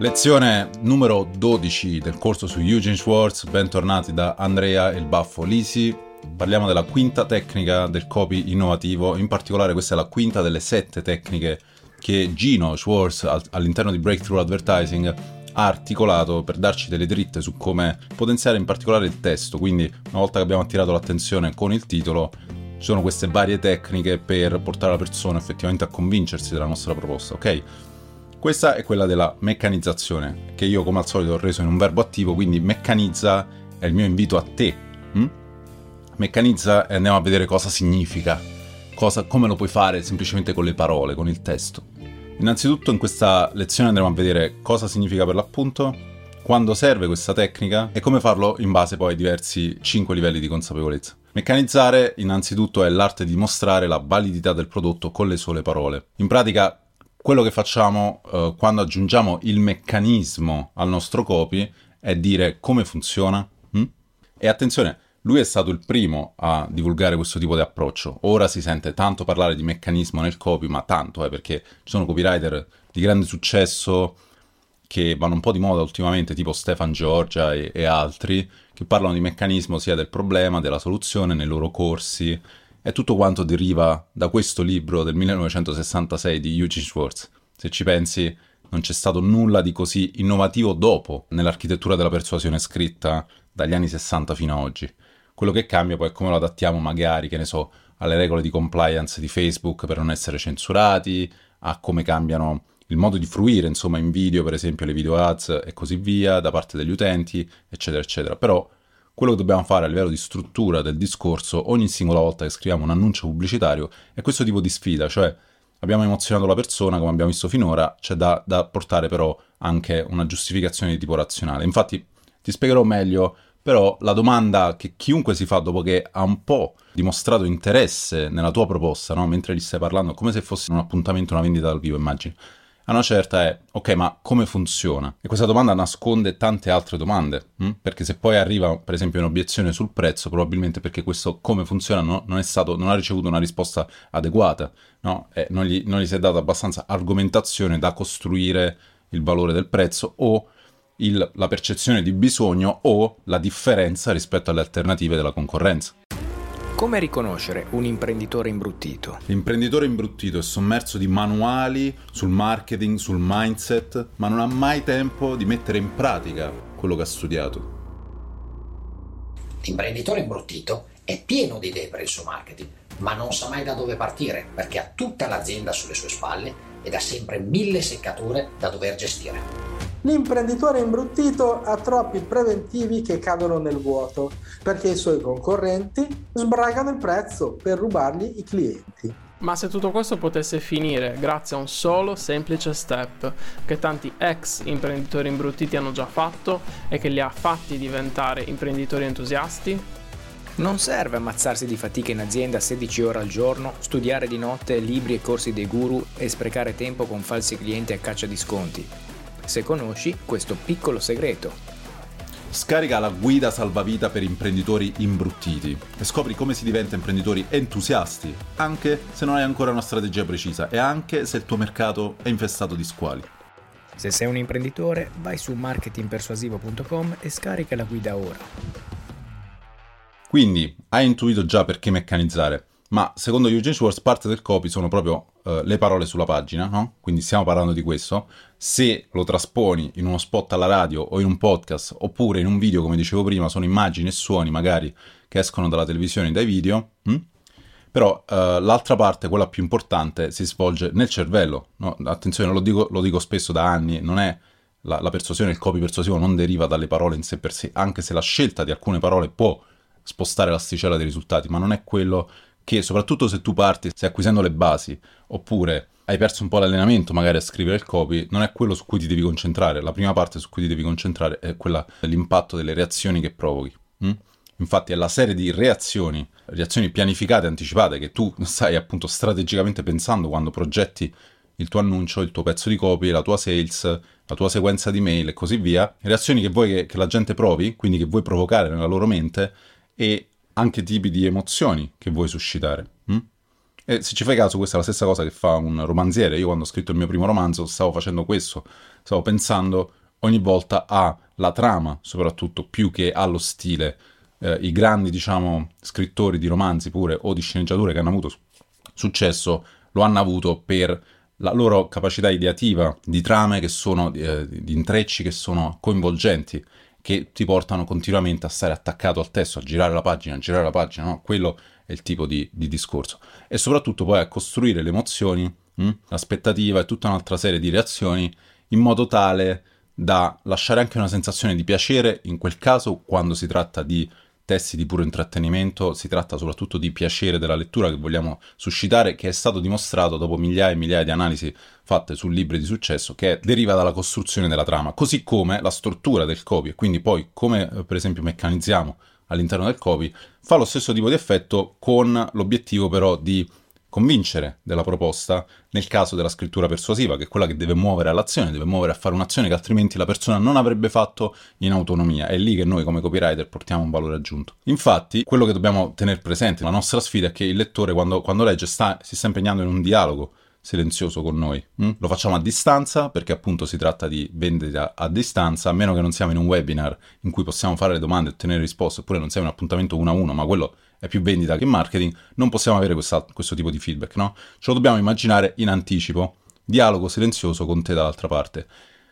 Lezione numero 12 del corso su Eugene Schwartz, bentornati da Andrea e il Baffo Lisi. Parliamo della quinta tecnica del copy innovativo, in particolare questa è la quinta delle sette tecniche che Gino Schwartz all'interno di Breakthrough Advertising ha articolato per darci delle dritte su come potenziare in particolare il testo. Quindi, una volta che abbiamo attirato l'attenzione con il titolo, ci sono queste varie tecniche per portare la persona effettivamente a convincersi della nostra proposta, ok? Questa è quella della meccanizzazione, che io come al solito ho reso in un verbo attivo, quindi meccanizza è il mio invito a te. Hm? Meccanizza e andiamo a vedere cosa significa, cosa, come lo puoi fare semplicemente con le parole, con il testo. Innanzitutto in questa lezione andremo a vedere cosa significa per l'appunto, quando serve questa tecnica e come farlo in base poi ai diversi 5 livelli di consapevolezza. Meccanizzare innanzitutto è l'arte di mostrare la validità del prodotto con le sole parole. In pratica quello che facciamo eh, quando aggiungiamo il meccanismo al nostro copy è dire come funziona. Hm? E attenzione, lui è stato il primo a divulgare questo tipo di approccio. Ora si sente tanto parlare di meccanismo nel copy, ma tanto, eh, perché ci sono copywriter di grande successo che vanno un po' di moda ultimamente, tipo Stefan Giorgia e, e altri, che parlano di meccanismo sia del problema, della soluzione nei loro corsi, e tutto quanto deriva da questo libro del 1966 di Eugene Schwartz. Se ci pensi, non c'è stato nulla di così innovativo dopo nell'architettura della persuasione scritta dagli anni 60 fino ad oggi. Quello che cambia poi è come lo adattiamo magari, che ne so, alle regole di compliance di Facebook per non essere censurati, a come cambiano il modo di fruire, insomma, in video, per esempio, le video ads e così via, da parte degli utenti, eccetera, eccetera. Però quello che dobbiamo fare a livello di struttura del discorso ogni singola volta che scriviamo un annuncio pubblicitario è questo tipo di sfida, cioè abbiamo emozionato la persona, come abbiamo visto finora, c'è da, da portare però anche una giustificazione di tipo razionale. Infatti ti spiegherò meglio però la domanda che chiunque si fa dopo che ha un po' dimostrato interesse nella tua proposta, no? mentre gli stai parlando, come se fosse un appuntamento, una vendita dal vivo, immagini a una certa è, ok, ma come funziona? E questa domanda nasconde tante altre domande, hm? perché se poi arriva, per esempio, un'obiezione sul prezzo, probabilmente perché questo come funziona no, non, stato, non, ha ricevuto una risposta adeguata, no? non, gli, non, gli, si è data abbastanza argomentazione da costruire il valore del prezzo o il, la percezione di bisogno o la differenza rispetto alle alternative della concorrenza. Come riconoscere un imprenditore imbruttito? L'imprenditore imbruttito è sommerso di manuali sul marketing, sul mindset, ma non ha mai tempo di mettere in pratica quello che ha studiato. L'imprenditore imbruttito è pieno di idee per il suo marketing, ma non sa mai da dove partire perché ha tutta l'azienda sulle sue spalle ed ha sempre mille seccature da dover gestire. L'imprenditore imbruttito ha troppi preventivi che cadono nel vuoto perché i suoi concorrenti sbragano il prezzo per rubargli i clienti. Ma se tutto questo potesse finire grazie a un solo semplice step che tanti ex imprenditori imbruttiti hanno già fatto e che li ha fatti diventare imprenditori entusiasti? Non serve ammazzarsi di fatica in azienda 16 ore al giorno, studiare di notte libri e corsi dei guru e sprecare tempo con falsi clienti a caccia di sconti se conosci questo piccolo segreto. Scarica la guida salvavita per imprenditori imbruttiti e scopri come si diventa imprenditori entusiasti, anche se non hai ancora una strategia precisa e anche se il tuo mercato è infestato di squali. Se sei un imprenditore, vai su marketingpersuasivo.com e scarica la guida ora. Quindi, hai intuito già perché meccanizzare, ma secondo Eugene Schwartz parte del copy sono proprio uh, le parole sulla pagina, no? Quindi stiamo parlando di questo. Se lo trasponi in uno spot alla radio o in un podcast oppure in un video, come dicevo prima, sono immagini e suoni magari che escono dalla televisione e dai video, hm? però uh, l'altra parte, quella più importante, si svolge nel cervello. No? Attenzione, lo dico, lo dico, spesso da anni, non è la, la persuasione, il copy persuasivo non deriva dalle parole in sé per sé, anche se la scelta di alcune parole può spostare l'asticella dei risultati, ma non è quello che soprattutto se tu parti, stai acquisendo le basi, oppure hai perso un po' l'allenamento magari a scrivere il copy, non è quello su cui ti devi concentrare. La prima parte su cui ti devi concentrare è quella dell'impatto delle reazioni che provochi. Hm? Infatti è la serie di reazioni, reazioni pianificate, anticipate, che tu stai appunto strategicamente pensando quando progetti il tuo annuncio, il tuo pezzo di copy, la tua sales, la tua sequenza di mail e così via. Reazioni che vuoi che, che la gente provi, quindi che vuoi provocare nella loro mente e anche tipi di emozioni che vuoi suscitare. Hm? E se ci fai caso, questa è la stessa cosa che fa un romanziere. Io quando ho scritto il mio primo romanzo stavo facendo questo, stavo pensando ogni volta alla trama, soprattutto più che allo stile. Eh, I grandi, diciamo, scrittori di romanzi pure o di sceneggiature che hanno avuto successo lo hanno avuto per la loro capacità ideativa di trame che sono, eh, di intrecci che sono coinvolgenti, che ti portano continuamente a stare attaccato al testo, a girare la pagina, a girare la pagina, no? Quello è il tipo di, di discorso. E soprattutto poi a costruire le emozioni, mh? Hm, l'aspettativa e tutta un'altra serie di reazioni in modo tale da lasciare anche una sensazione di piacere, in quel caso quando si tratta di testi di puro intrattenimento, si tratta soprattutto di piacere della lettura che vogliamo suscitare, che è stato dimostrato dopo migliaia e migliaia di analisi fatte su libri di successo, che deriva dalla costruzione della trama, così come la struttura del copy, e quindi poi come eh, per esempio meccanizziamo all'interno del copy, fa lo stesso tipo di effetto con l'obiettivo però di convincere della proposta nel caso della scrittura persuasiva, che è quella che deve muovere all'azione, deve muovere a fare un'azione che altrimenti la persona non avrebbe fatto in autonomia. È lì che noi come copywriter portiamo un valore aggiunto. Infatti, quello che dobbiamo tenere presente, la nostra sfida è che il lettore quando, quando legge sta, si sta impegnando in un dialogo silenzioso con noi. Mm? Lo facciamo a distanza perché appunto si tratta di vendita a distanza, a meno che non siamo in un webinar in cui possiamo fare le domande e ottenere risposte, oppure non siamo in un appuntamento uno a uno, ma quello è più vendita che marketing, non possiamo avere questa, questo tipo di feedback, no? Ce lo dobbiamo immaginare in anticipo, dialogo silenzioso con te dall'altra parte.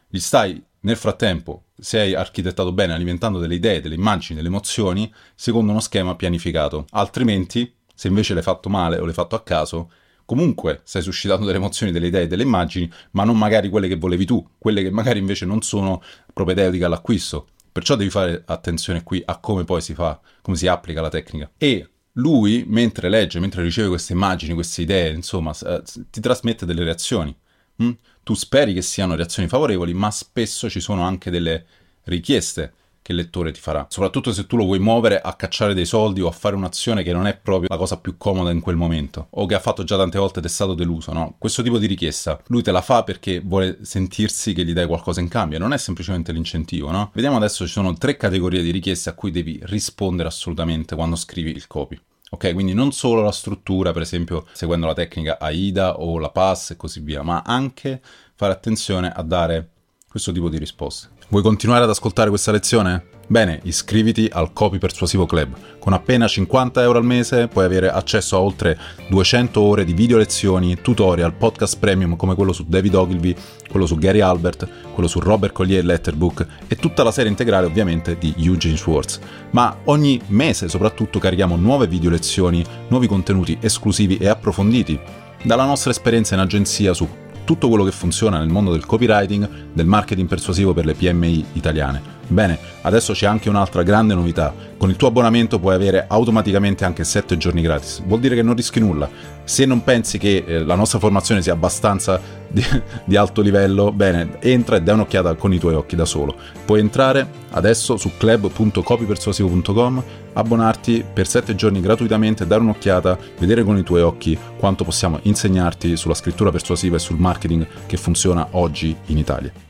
Gli stai nel frattempo, se hai architettato bene, alimentando delle idee, delle immagini, delle emozioni, secondo uno schema pianificato. Altrimenti, se invece l'hai fatto male o l'hai fatto a caso, comunque stai suscitando delle emozioni, delle idee, delle immagini, ma non magari quelle che volevi tu, quelle che magari invece non sono propedeutiche all'acquisto. Perciò devi fare attenzione qui a come poi si fa, come si applica la tecnica. E lui, mentre legge, mentre riceve queste immagini, queste idee, insomma, eh, ti trasmette delle reazioni. Mm? Tu speri che siano reazioni favorevoli, ma spesso ci sono anche delle richieste che il lettore ti farà. Soprattutto se tu lo vuoi muovere a cacciare dei soldi o a fare un'azione che non è proprio la cosa più comoda in quel momento o che ha fatto già tante volte ed è stato deluso, no? Questo tipo di richiesta lui te la fa perché vuole sentirsi che gli dai qualcosa in cambio, non è semplicemente l'incentivo, no? Vediamo adesso ci sono tre categorie di richieste a cui devi rispondere assolutamente quando scrivi il copy. Ok, quindi non solo la struttura, per esempio seguendo la tecnica AIDA o la PASS e così via, ma anche fare attenzione a dare questo tipo di risposte. Vuoi continuare ad ascoltare questa lezione? Bene, iscriviti al Copy Persuasivo Club. Con appena 50 euro al mese puoi avere accesso a oltre 200 ore di video lezioni, tutorial, podcast premium come quello su David Ogilvy, quello su Gary Albert, quello su Robert Collier Letterbook e tutta la serie integrale ovviamente di Eugene Schwartz. Ma ogni mese soprattutto carichiamo nuove video lezioni, nuovi contenuti esclusivi e approfonditi dalla nostra esperienza in agenzia su tutto quello che funziona nel mondo del copywriting, del marketing persuasivo per le PMI italiane. Bene, adesso c'è anche un'altra grande novità. Con il tuo abbonamento puoi avere automaticamente anche 7 giorni gratis. Vuol dire che non rischi nulla. Se non pensi che eh, la nostra formazione sia abbastanza di, di, alto livello, bene, entra e dai un'occhiata con i tuoi occhi da solo. Puoi entrare adesso su club.copypersuasivo.com, abbonarti per 7 giorni gratuitamente, dare un'occhiata, vedere con i tuoi occhi quanto possiamo insegnarti sulla scrittura persuasiva e sul marketing che funziona oggi in Italia.